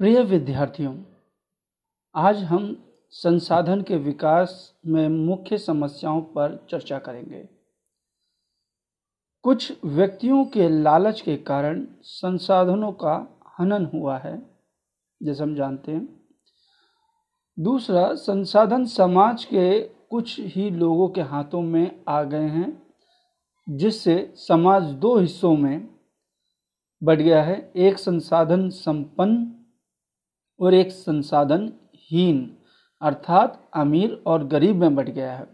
प्रिय विद्यार्थियों, आज हम संसाधन के विकास में मुख्य समस्याओं पर चर्चा करेंगे। कुछ व्यक्तियों के लालच के कारण संसाधनों का हनन हुआ है, जैसे हम जानते हैं। दूसरा, संसाधन समाज के कुछ ही लोगों के हाथों में आ गए हैं, जिससे समाज दो हिस्सों में बढ़ गया है। एक संसाधन संपन्न और एक संसाधन हीन अर्थात अमीर और गरीब में बढ़ गया है।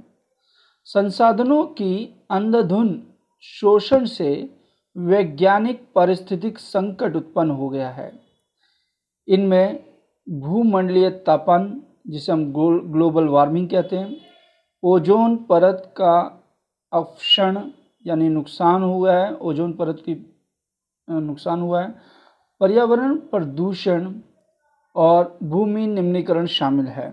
संसाधनों की अंधाधुन शोषण से वैज्ञानिक पारिस्थितिक संकट उत्पन्न हो गया है। इनमें भूमंडलीय तापन, जिसे हम ग्लोबल वार्मिंग कहते हैं, ओजोन परत का अवक्षण यानी नुकसान हुआ है, ओजोन परत की नुकसान हुआ है, पर्यावरण प्रदूषण और भूमि निम्नीकरण शामिल है।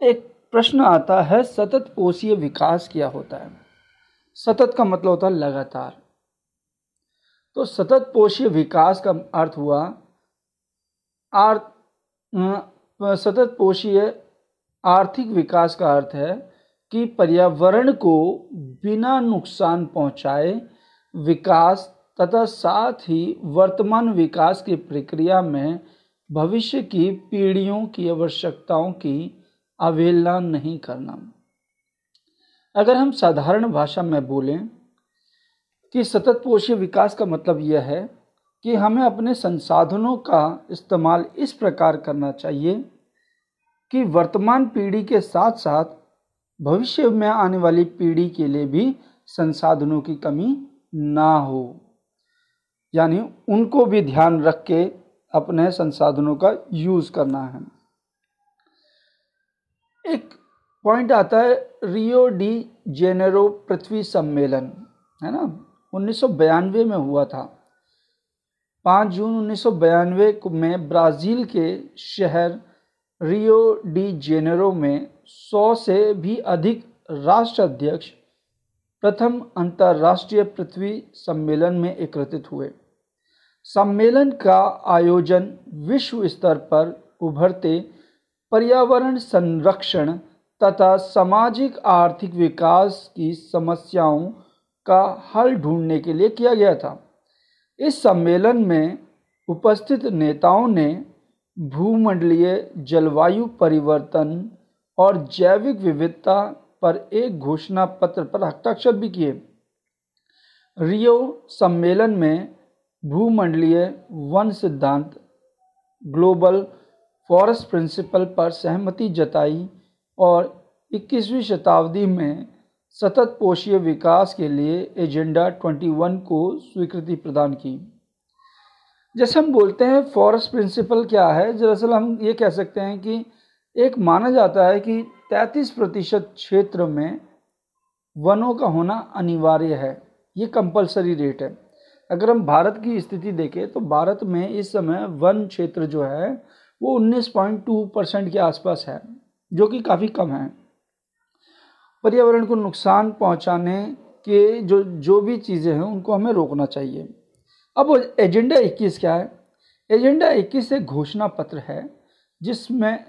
एक प्रश्न आता है, सतत पोषीय विकास क्या होता है? सतत का मतलब होता है लगातार। तो सतत पोषीय विकास का अर्थ हुआ आर्थ सतत पोषीय आर्थिक विकास का अर्थ है कि पर्यावरण को बिना नुकसान पहुँचाए विकास तथा साथ ही वर्तमान विकास की प्रक्रिया में भविष्य की पीढ़ियों की आवश्यकताओं की अवहेलना नहीं करना। अगर हम साधारण भाषा में बोलें कि सतत पोषीय विकास का मतलब यह है कि हमें अपने संसाधनों का इस्तेमाल इस प्रकार करना चाहिए कि वर्तमान पीढ़ी के साथ साथ भविष्य में आने वाली पीढ़ी के लिए भी संसाधनों की कमी ना हो। यानी उनको भी ध्यान रख के अपने संसाधनों का यूज़ करना है। एक पॉइंट आता है रियो डी जेनेरो पृथ्वी सम्मेलन, है ना? उन्नीस में हुआ था। 5 जून उन्नीस में ब्राज़ील के शहर रियो डी जेनेरो में 100 से भी अधिक राष्ट्र अध्यक्ष प्रथम अंतर्राष्ट्रीय पृथ्वी सम्मेलन में एकत्रित हुए। सम्मेलन का आयोजन विश्व स्तर पर उभरते पर्यावरण संरक्षण तथा सामाजिक आर्थिक विकास की समस्याओं का हल ढूँढने के लिए किया गया था। इस सम्मेलन में उपस्थित नेताओं ने भूमंडलीय जलवायु परिवर्तन और जैविक विविधता पर एक घोषणा पत्र पर हस्ताक्षर भी किए। रियो सम्मेलन में भूमंडलीय वन सिद्धांत, ग्लोबल फॉरेस्ट प्रिंसिपल पर सहमति जताई और 21वीं शताब्दी में सतत पोषीय विकास के लिए एजेंडा 21 को स्वीकृति प्रदान की। जैसे हम बोलते हैं, फॉरेस्ट प्रिंसिपल क्या है? दरअसल हम ये कह सकते हैं कि एक माना जाता है कि 33 प्रतिशत क्षेत्र में वनों का होना अनिवार्य है। ये कंपलसरी रेट है। अगर हम भारत की स्थिति देखें तो भारत में इस समय वन क्षेत्र जो है, वो 19.2 परसेंट के आसपास है, जो कि काफ़ी कम है। पर्यावरण को नुकसान पहुँचाने के जो जो भी चीज़ें हैं, उनको हमें रोकना चाहिए। अब एजेंडा 21 क्या है? एजेंडा 21 एक घोषणा पत्र है, जिसमें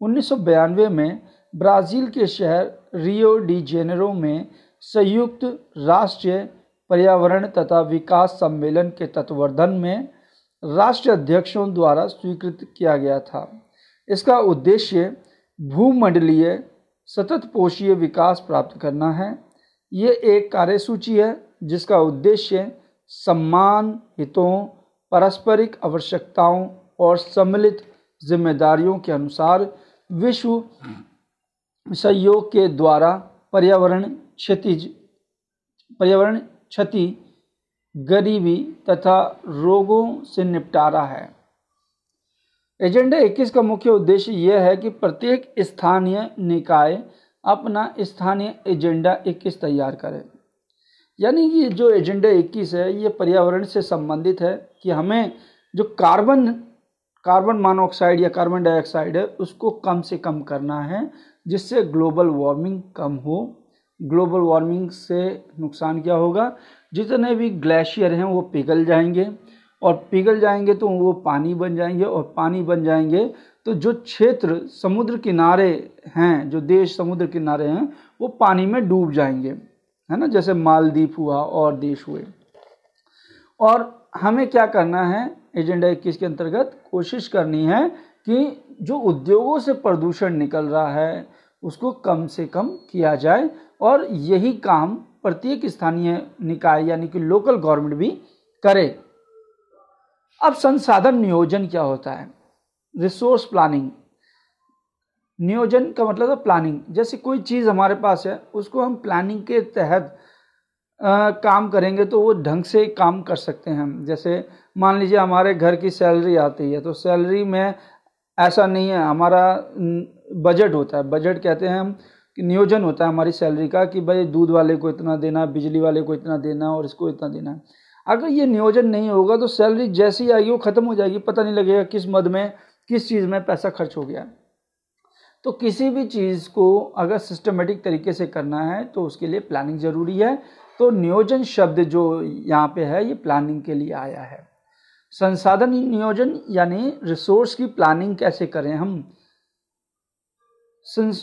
उन्नीस में ब्राज़ील के शहर रियो डी जेनेरो में संयुक्त राष्ट्रीय पर्यावरण तथा विकास सम्मेलन के तत्वर्धन में राष्ट्र अध्यक्षों द्वारा स्वीकृत किया गया था। इसका उद्देश्य भूमंडलीय सतत पोषीय विकास प्राप्त करना है। ये एक कार्यसूची है, जिसका उद्देश्य सम्मान, हितों, पारस्परिक आवश्यकताओं और सम्मिलित जिम्मेदारियों के अनुसार विश्व सहयोग के द्वारा पर्यावरण क्षतिज पर्यावरण क्षति, गरीबी तथा रोगों से निपटारा है। एजेंडा 21 का मुख्य उद्देश्य यह है कि प्रत्येक स्थानीय निकाय अपना स्थानीय एजेंडा 21 तैयार करे। यानी कि जो एजेंडा 21 है, ये पर्यावरण से संबंधित है कि हमें जो कार्बन कार्बन मोनोऑक्साइड या कार्बन डाइऑक्साइड है, उसको कम से कम करना है, जिससे ग्लोबल वार्मिंग कम हो। ग्लोबल वार्मिंग से नुकसान क्या होगा? जितने भी ग्लेशियर हैं, वो पिघल जाएँगे और पिघल जाएँगे तो वो पानी बन जाएँगे और पानी बन जाएँगे। तो जो क्षेत्र समुद्र किनारे हैं, जो देश समुद्र किनारे हैं, वो पानी में डूब जाएँगे। है ना? जैसे मालदीप हुआ और देश हुए। और हमें क्या करना है? एजेंडा इक्कीस के अंतर्गत कोशिश करनी है कि जो उद्योगों से प्रदूषण निकल रहा है, उसको कम से कम किया जाए। और यही काम प्रत्येक स्थानीय निकाय यानी कि लोकल गवर्नमेंट भी करे। अब संसाधन नियोजन क्या होता है? रिसोर्स प्लानिंग नियोजन का मतलब है प्लानिंग जैसे कोई चीज़ हमारे पास है उसको हम प्लानिंग के तहत आ, काम करेंगे तो वो ढंग से काम कर सकते हैं हम। जैसे मान लीजिए हमारे घर की सैलरी आती है तो सैलरी में ऐसा नहीं है हमारा बजट होता है। बजट कहते हैं हम नियोजन होता है हमारी सैलरी का कि भाई दूध वाले को इतना देना, बिजली वाले को इतना देना और इसको इतना देना। अगर ये नियोजन नहीं होगा तो सैलरी जैसी आएगी वो ख़त्म हो जाएगी, पता नहीं लगेगा किस मद में, किस चीज़ में पैसा खर्च हो गया। तो किसी भी चीज़ को अगर सिस्टमेटिक तरीके से करना है तो उसके लिए प्लानिंग ज़रूरी है। तो नियोजन शब्द जो यहाँ पे है, ये प्लानिंग के लिए आया है। संसाधन नियोजन यानी रिसोर्स की प्लानिंग कैसे करें हम?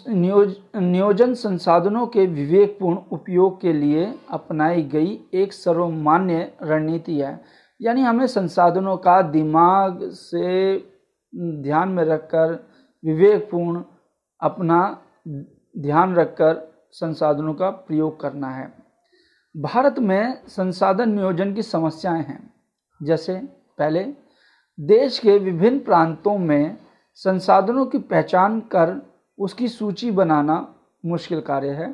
नियोज, नियोजन संसाधनों के विवेकपूर्ण उपयोग के लिए अपनाई गई एक सर्वमान्य रणनीति है। यानी हमें संसाधनों का दिमाग से ध्यान में रखकर विवेकपूर्ण अपना ध्यान रखकर संसाधनों का प्रयोग करना है। भारत में संसाधन नियोजन की समस्याएँ हैं। जैसे पहले देश के विभिन्न प्रांतों में संसाधनों की पहचान कर उसकी सूची बनाना मुश्किल कार्य है।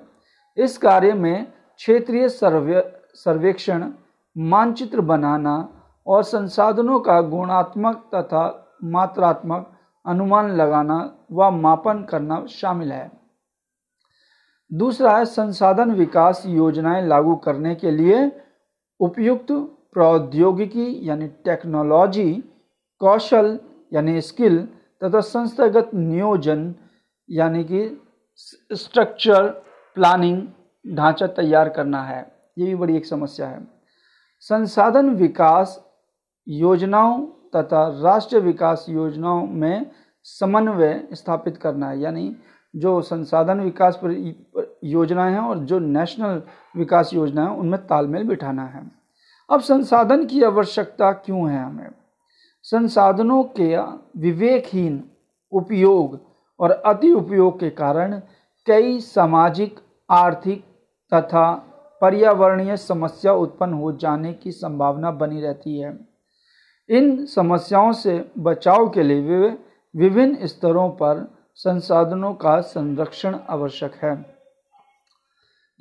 इस कार्य में क्षेत्रीय सर्वे सर्वेक्षण, मानचित्र बनाना और संसाधनों का गुणात्मक तथा मात्रात्मक अनुमान लगाना व मापन करना शामिल है। दूसरा है संसाधन विकास योजनाएँ लागू करने के लिए उपयुक्त प्रौद्योगिकी यानी टेक्नोलॉजी, कौशल यानी स्किल तथा संस्थागत नियोजन यानी कि स्ट्रक्चर प्लानिंग ढांचा तैयार करना है। ये भी बड़ी एक समस्या है। संसाधन विकास योजनाओं तथा राष्ट्रीय विकास योजनाओं में समन्वय स्थापित करना है। यानी जो संसाधन विकास पर योजनाएँ हैं और जो नेशनल विकास योजना है, उनमें तालमेल बिठाना है। अब संसाधन की आवश्यकता क्यों है हमें? संसाधनों के विवेकहीन उपयोग और अति उपयोग के कारण कई सामाजिक, आर्थिक तथा पर्यावरणीय समस्या उत्पन्न हो जाने की संभावना बनी रहती है। इन समस्याओं से बचाव के लिए वे विभिन्न स्तरों पर संसाधनों का संरक्षण आवश्यक है।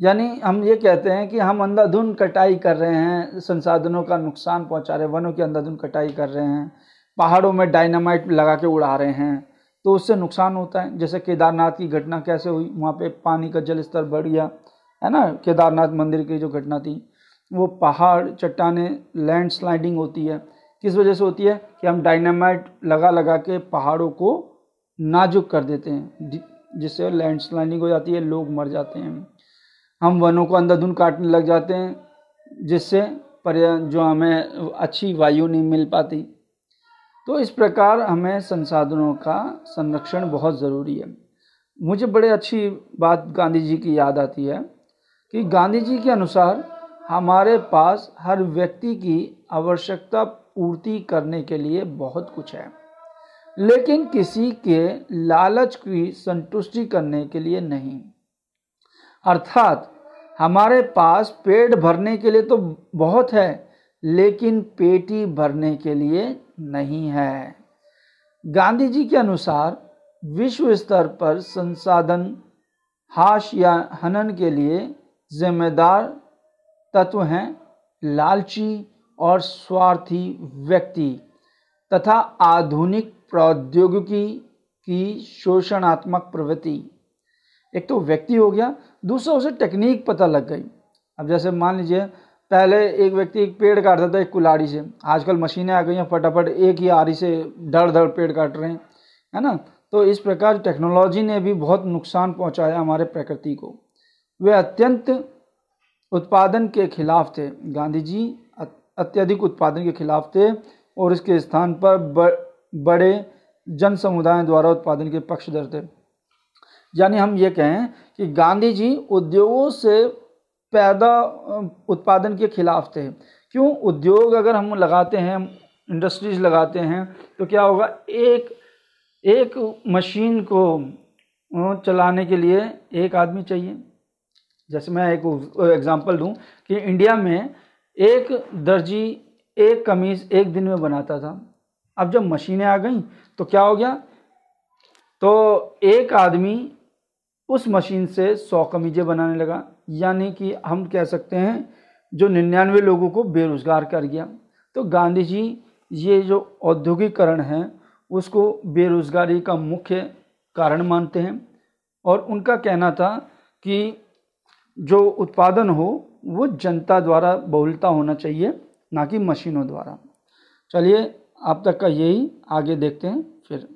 यानी हम ये कहते हैं कि हम अंधाधुन कटाई कर रहे हैं, संसाधनों का नुकसान पहुँचा रहे हैं, वनों की अंधाधुन कटाई कर रहे हैं, पहाड़ों में डायनामाइट लगा के उड़ा रहे हैं तो उससे नुकसान होता है। जैसे केदारनाथ की घटना कैसे हुई? वहाँ पे पानी का जल स्तर बढ़ गया, है ना? केदारनाथ मंदिर की जो घटना थी, वो पहाड़ चट्टाने लैंड स्लाइडिंग होती है। किस वजह से होती है कि हम डायनामाइट लगा लगा के पहाड़ों को नाजुक कर देते हैं जिससे लैंड स्लाइडिंग हो जाती है, लोग मर जाते हैं। हम वनों को अंधाधुन काटने लग जाते हैं, जिससे जो हमें अच्छी वायु नहीं मिल पाती। तो इस प्रकार हमें संसाधनों का संरक्षण बहुत ज़रूरी है। मुझे बड़े अच्छी बात गांधी जी की याद आती है कि गांधी जी के अनुसार हमारे पास हर व्यक्ति की आवश्यकता पूर्ति करने के लिए बहुत कुछ है। लेकिन किसी के लालच की संतुष्टि करने के लिए नहीं। अर्थात हमारे पास पेट भरने के लिए तो बहुत है लेकिन पेटी भरने के लिए नहीं है। गांधी जी के अनुसार, विश्व स्तर पर संसाधन, हाश या हनन के लिए जिम्मेदार तत्व हैं लालची और स्वार्थी व्यक्ति तथा आधुनिक प्रौद्योगिकी की शोषणात्मक प्रवृत्ति। एक तो व्यक्ति हो गया, दूसरा उसे टेक्निक पता लग गई। अब जैसे मान लीजिए पहले एक व्यक्ति एक पेड़ काटता था एक कुलाड़ी से। आजकल मशीनें आ गई हैं, फटाफट एक ही आरी से धड़ धड़ पेड़ काट रहे हैं, है ना? तो इस प्रकार टेक्नोलॉजी ने भी बहुत नुकसान पहुँचाया हमारे प्रकृति को। वे अत्यंत उत्पादन के खिलाफ थे। गांधी जी अत्यधिक उत्पादन के खिलाफ थे और इसके स्थान पर बड़े जन समुदाय द्वारा उत्पादन के पक्षधर थे यानी हम ये कहें कि गांधी जी उद्योगों से पैदा उत्पादन के खिलाफ थे। क्यों? उद्योग अगर हम लगाते हैं, इंडस्ट्रीज़ लगाते हैं तो क्या होगा? एक एक मशीन को चलाने के लिए एक आदमी चाहिए। जैसे मैं एक एग्जांपल दूँ कि इंडिया में एक दर्जी, एक कमीज एक दिन में बनाता था। अब जब मशीनें आ गई तो क्या हो गया? तो एक आदमी उस मशीन से सौ कमीजें बनाने लगा। यानी कि हम कह सकते हैं, जो निन्यानवे लोगों को बेरोजगार कर गया। तो गांधी जी, ये जो औद्योगिकरण है, उसको बेरोजगारी का मुख्य कारण मानते हैं। और उनका कहना था कि जो उत्पादन हो, वो जनता द्वारा बहुलता होना चाहिए, ना कि मशीनों द्वारा। चलिए, आप तक का यही, आगे देखते हैं, फिर।